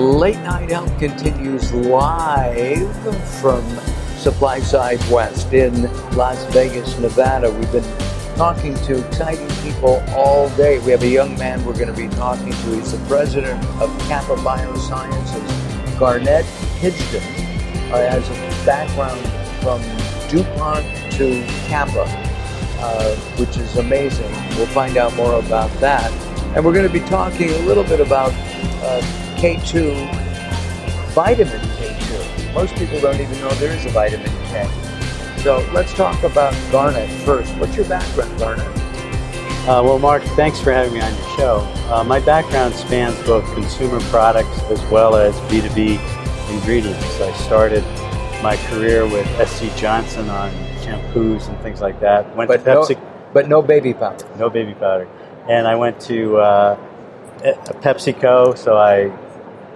Late Night Health continues live from Supply Side West in Las Vegas, Nevada. We've been talking to exciting people all day. We have a young man we're going to be talking to. He's the president of Kappa Biosciences, Garnet Pigden. Uh, has a background from DuPont to Kappa, uh, which is amazing. We'll find out more about that. And we're going to be talking a little bit about uh, K2, vitamin K2. Most people don't even know there is a vitamin K. So let's talk about Garnet first. What's your background, Garnet? Uh, well, Mark, thanks for having me on your show. Uh, my background spans both consumer products as well as B2B ingredients. I started my career with SC Johnson on shampoos and things like that. Went but to Pepsi. No, but no baby powder. No baby powder. And I went to uh, PepsiCo, so I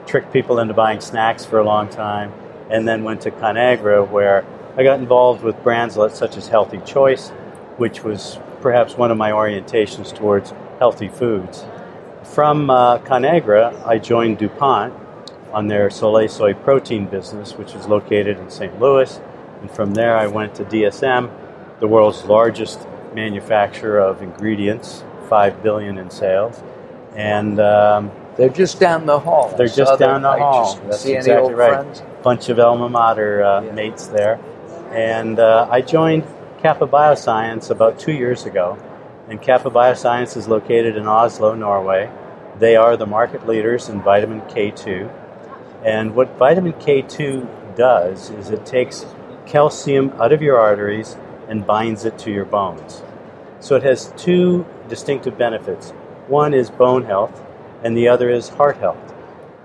tricked people into buying snacks for a long time, and then went to Conagra where I got involved with brands such as Healthy Choice, which was perhaps one of my orientations towards healthy foods. From uh, Conagra, I joined DuPont on their Solae Soy protein business, which is located in St. Louis. And from there, I went to DSM, the world's largest manufacturer of ingredients, five billion in sales, and um, they're just down the hall. They're just Southern down the hall. That's see exactly any old right. friends? Bunch of alma mater uh, Yeah. mates there, and uh, I joined Kappa Bioscience about two years ago. And Kappa Bioscience is located in Oslo, Norway. They are the market leaders in vitamin K2. And what vitamin K2 does is it takes calcium out of your arteries and binds it to your bones. So it has two distinctive benefits. One is bone health, and the other is heart health.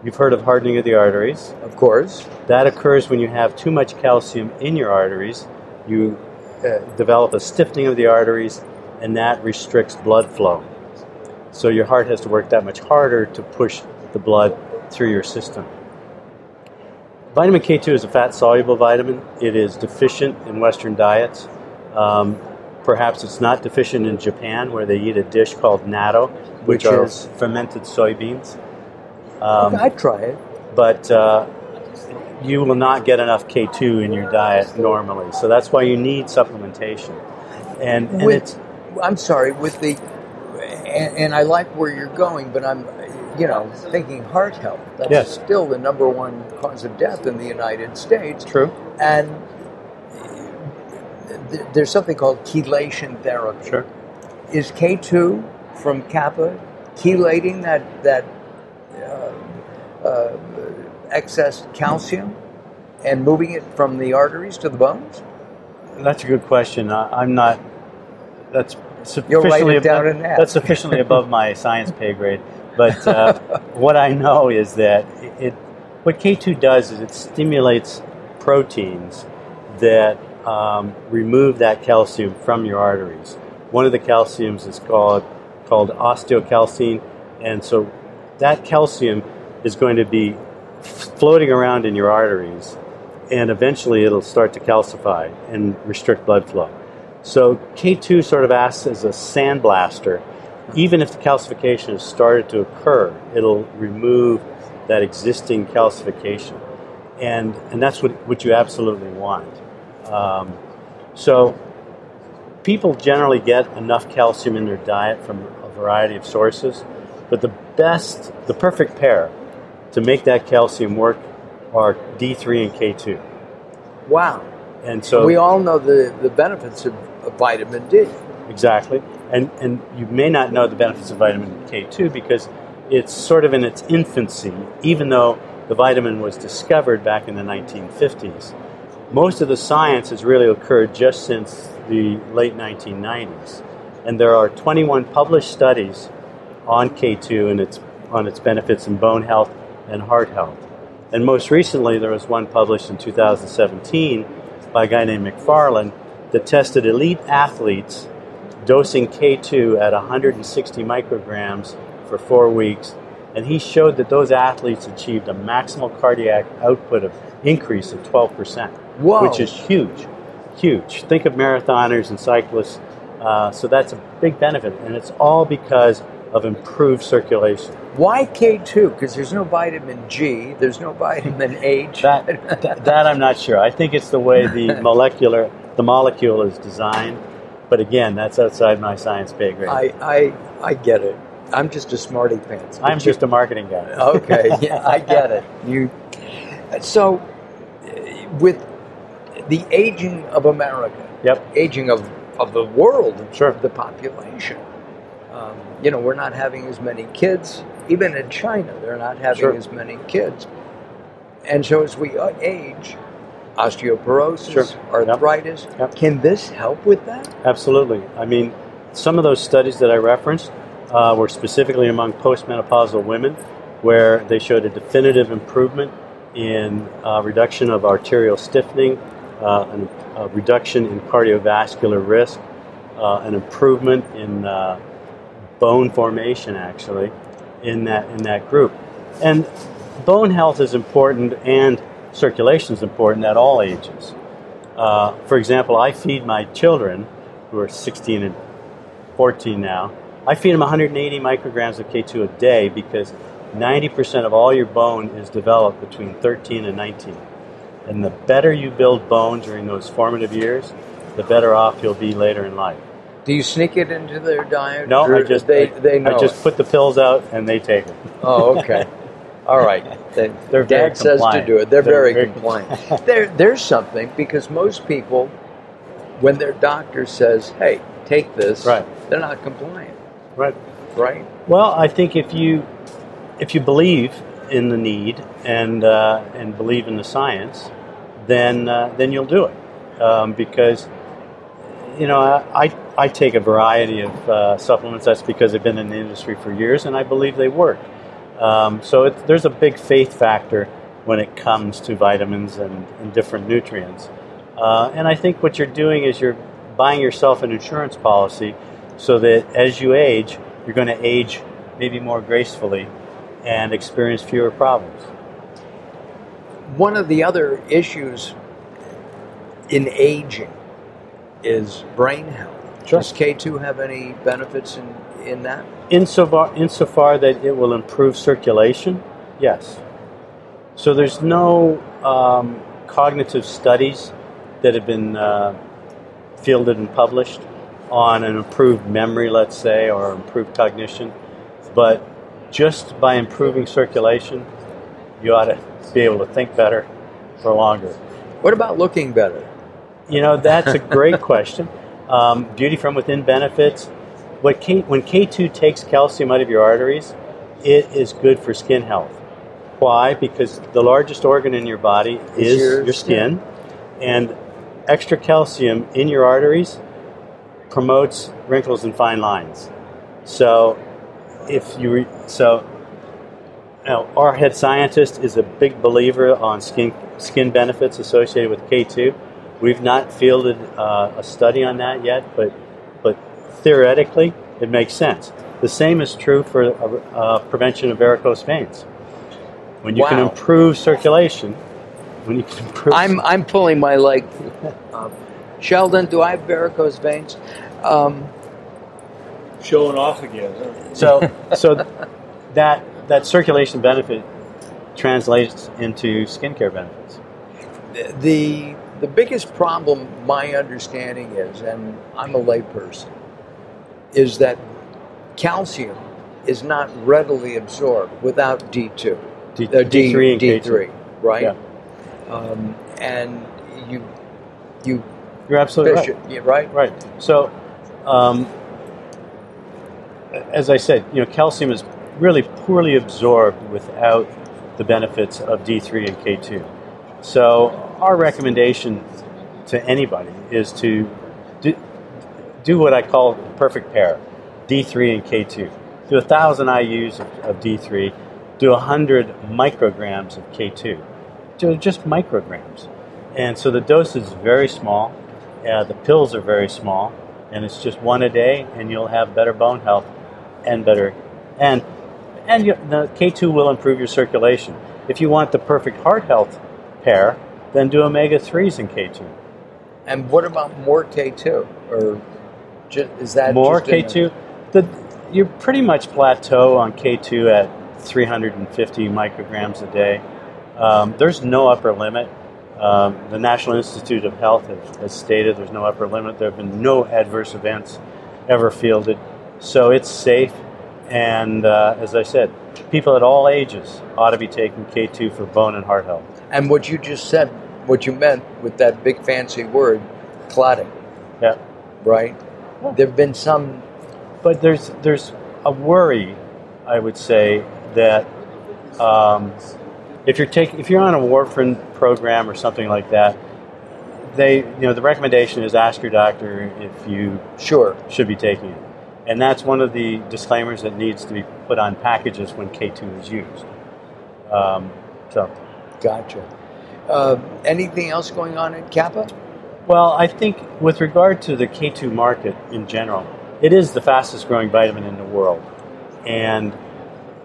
You've heard of hardening of the arteries. Of course. That occurs when you have too much calcium in your arteries. You uh, develop a stiffening of the arteries, and that restricts blood flow. So your heart has to work that much harder to push the blood through your system. Vitamin K2 is a fat soluble vitamin. It is deficient in Western diets. Um, perhaps it's not deficient in Japan, where they eat a dish called natto, which, Which are is? fermented soybeans. Um, I'd try it. but uh, you will not get enough K2 in your diet normally. So that's why you need supplementation. And, and With- it's I'm sorry, with the, and, and I like where you're going, but I'm, you know, thinking heart health. That's Yes. still the number one cause of death in the United States. true. And th- there's something called chelation therapy. Sure. Is K2 from Kappa chelating that, that uh, uh, excess calcium and moving it from the arteries to the bones? That's a good question. I, I'm not. That's sufficiently above, in that. that's sufficiently above my science pay grade. But uh, what I know is that it, it what K2 does is it stimulates proteins that um, remove that calcium from your arteries. One of the calciums is called called osteocalcin, and so that calcium is going to be floating around in your arteries, and eventually it'll start to calcify and restrict blood flow. So K2 sort of acts as a sandblaster. Even if the calcification has started to occur, it'll remove that existing calcification. And, and that's what, what you absolutely want. Um, so people generally get enough calcium in their diet from a variety of sources, but the best, the perfect pair to make that calcium work are D3 and K2. Wow. And so we all know the, the benefits of, of vitamin D. Exactly. And, and you may not know the benefits of vitamin K2 because it's sort of in its infancy, even though the vitamin was discovered back in the 1950s. Most of the science has really occurred just since the late 1990s. And there are 21 published studies on K2 and its, on its benefits in bone health and heart health. And most recently, there was one published in 2017 by a guy named McFarlin that tested elite athletes dosing K2 at 160 micrograms for four weeks, and he showed that those athletes achieved a maximal cardiac output of increase of 12%, Whoa. which is huge, huge. Think of marathoners and cyclists. Uh, so that's a big benefit, and it's all because of improved circulation. Why K2? Because there's no vitamin G, there's no vitamin H. That, that, that I'm not sure. I think it's the way the molecular the molecule is designed. But again, that's outside my science pay grade. I, I, I get it. I'm just a smarty pants. I'm just a marketing guy. okay, yeah, I get it. You. So, uh, with the aging of America, Yep. aging of, of the world, Sure. the population. Um, you know, we're not having as many kids. Even in China, they're not having Sure. as many kids. And so, as we uh, age, osteoporosis, Sure. Yep. arthritis, Yep. can this help with that? Absolutely. I mean, some of those studies that I referenced uh, were specifically among postmenopausal women, where they showed a definitive improvement in uh, reduction of arterial stiffening, uh, a reduction in cardiovascular risk, uh, an improvement in uh, bone formation, actually, in that in that group. And bone health is important, and circulation is important at all ages. Uh, for example, I feed my children, who are 16 and 14 now, I feed them 180 micrograms of K2 a day because 90% of all your bone is developed between 13 and 19. And the better you build bone during those formative years, the better off you'll be later in life. Do you sneak it into their diet? No, I just they I, they know. I just it? put the pills out and they take them. Oh, okay. All right. They, They're very Dad says to do it. They're, They're very, very compliant. there, there's something because most people, when their doctor says, "Hey, take this," Right. they're not compliant, Right. right? Well, I think if you if you believe in the need and uh, and believe in the science, then uh, then you'll do it um, because you know I, I take a variety of uh, supplements. That's because I've been in the industry for years and I believe they work. Um, so it, there's a big faith factor when it comes to vitamins and, and different nutrients. Uh, and I think what you're doing is you're buying yourself an insurance policy so that as you age, you're going to age maybe more gracefully and experience fewer problems. One of the other issues in aging is brain health. Sure. Does K2 have any benefits in, in that? Insofar, insofar that it will improve circulation, yes. So there's no um, cognitive studies that have been uh, fielded and published on an improved memory, let's say, or improved cognition. But just by improving circulation, you ought to be able to think better for longer. What about looking better? You know, that's a great question. Um, beauty from within benefits. What K, when K2 takes calcium out of your arteries, it is good for skin health. Why? Because the largest organ in your body Is is your your skin, and extra calcium in your arteries promotes wrinkles and fine lines. So, if you re- so, now our head scientist is a big believer on skin skin benefits associated with K2. We've not fielded uh, a study on that yet, but but theoretically, it makes sense. The same is true for uh, uh, prevention of varicose veins. When you can improve circulation, when you can improve, I'm I'm pulling my leg. Um, Sheldon, do I have varicose veins? Um, Showing off again. Huh? so so that that circulation benefit translates into skincare benefits. the the biggest problem, my understanding is, and I'm a layperson, is that calcium is not readily absorbed without D2, D, uh, D, D3 and K2. D3, right? Yeah. Um, and you you You're absolutely right. it, yeah, right? Right. So, um, as I said, you know, calcium is really poorly absorbed without the benefits of D3 and K2. So, our recommendation to anybody is to do, do what I call the perfect pair D3 and K2. Do a thousand IUs of, of D3, do a hundred micrograms of K2. Do just micrograms. And so the dose is very small. Uh, the pills are very small, and it's just one a day, and you'll have better bone health and better and and you, the K2 will improve your circulation. If you want the perfect heart health pair, then do omega threes in K2. And what about more K2, or ju- is that More just K2. The you pretty much plateau on K2 at 350 micrograms a day. Um, there's no upper limit. Um, the National Institute of Health has, has, stated there's no upper limit. There have been no adverse events ever fielded. So it's safe. And uh, as I said, people at all ages ought to be taking K2 for bone and heart health. And what you just said, what you meant with that big fancy word, clotting. Yeah. Right? Yeah. There have been some. But there's, there's a worry, I would say, that um, if you're taking if you're on a warfarin program or something like that, they you know the recommendation is ask your doctor if you sure should be taking it, and that's one of the disclaimers that needs to be put on packages when K2 is used. Um, so, gotcha. Uh, anything else going on at Kappa? Well, I think with regard to the K2 market in general, it is the fastest growing vitamin in the world, and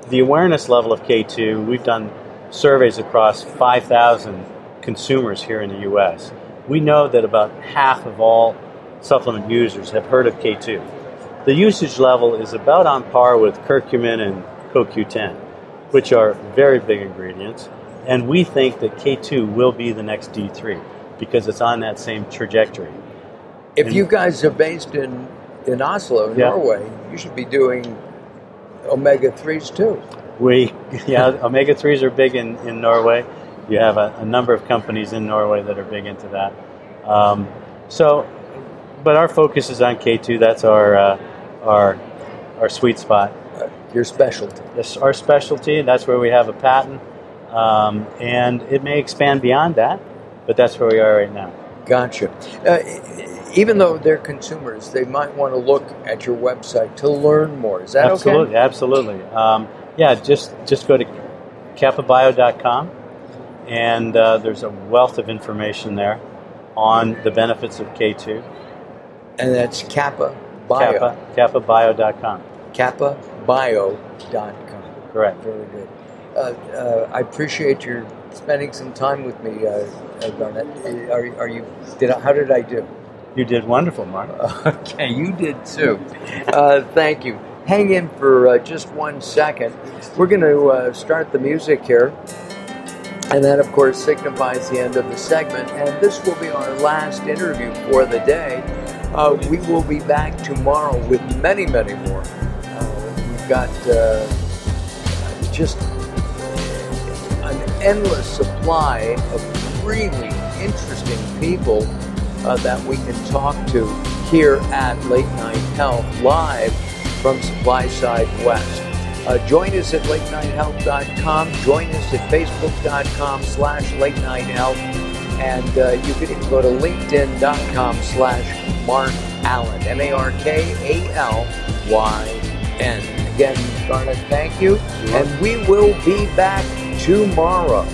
the awareness level of K2, we've done surveys across 5,000 consumers here in the U.S., we know that about half of all supplement users have heard of K2. The usage level is about on par with curcumin and CoQ10, which are very big ingredients, and we think that K2 will be the next D3 because it's on that same trajectory. If and, you guys are based in, in Oslo, yeah. Norway, you should be doing omega 3s too. We, yeah, omega 3s are big in, in Norway. You have a, a, number of companies in Norway that are big into that. Um, so, but our focus is on K2. That's our, uh, our, our sweet spot. Your specialty. Yes, our specialty. That's where we have a patent. Um, and it may expand beyond that, but that's where we are right now. Gotcha. Uh, even though they're consumers, they might want to look at your website to learn more. Is that absolutely, okay? Absolutely, um, yeah, just just go to kappabio.com, and uh, there's a wealth of information there on the benefits of K2. And that's Kappa Bio. Kappa, kappabio.com. kappabio.com. Correct. Very good. Uh, uh, I appreciate your spending some time with me, uh, Garnet. Are, are you? Did I, how did I do? You did wonderful, Mark. Okay, you did too. Uh, thank you hang in for uh, just one second. We're going to uh, start the music here. And that, of course, signifies the end of the segment. And this will be our last interview for the day. Uh, we will be back tomorrow with many, many more. Uh, we've got uh, just an endless supply of really interesting people uh, that we can talk to here at Late Night Health Live from Supply Side West. Uh, join us at latenighthealth.com. Join us at facebook.com slash late night health. And uh, you can even go to linkedin.com slash Mark Alyn, M-A-R-K-A-L-Y-N. Again, Garnet, thank you. And we will be back tomorrow.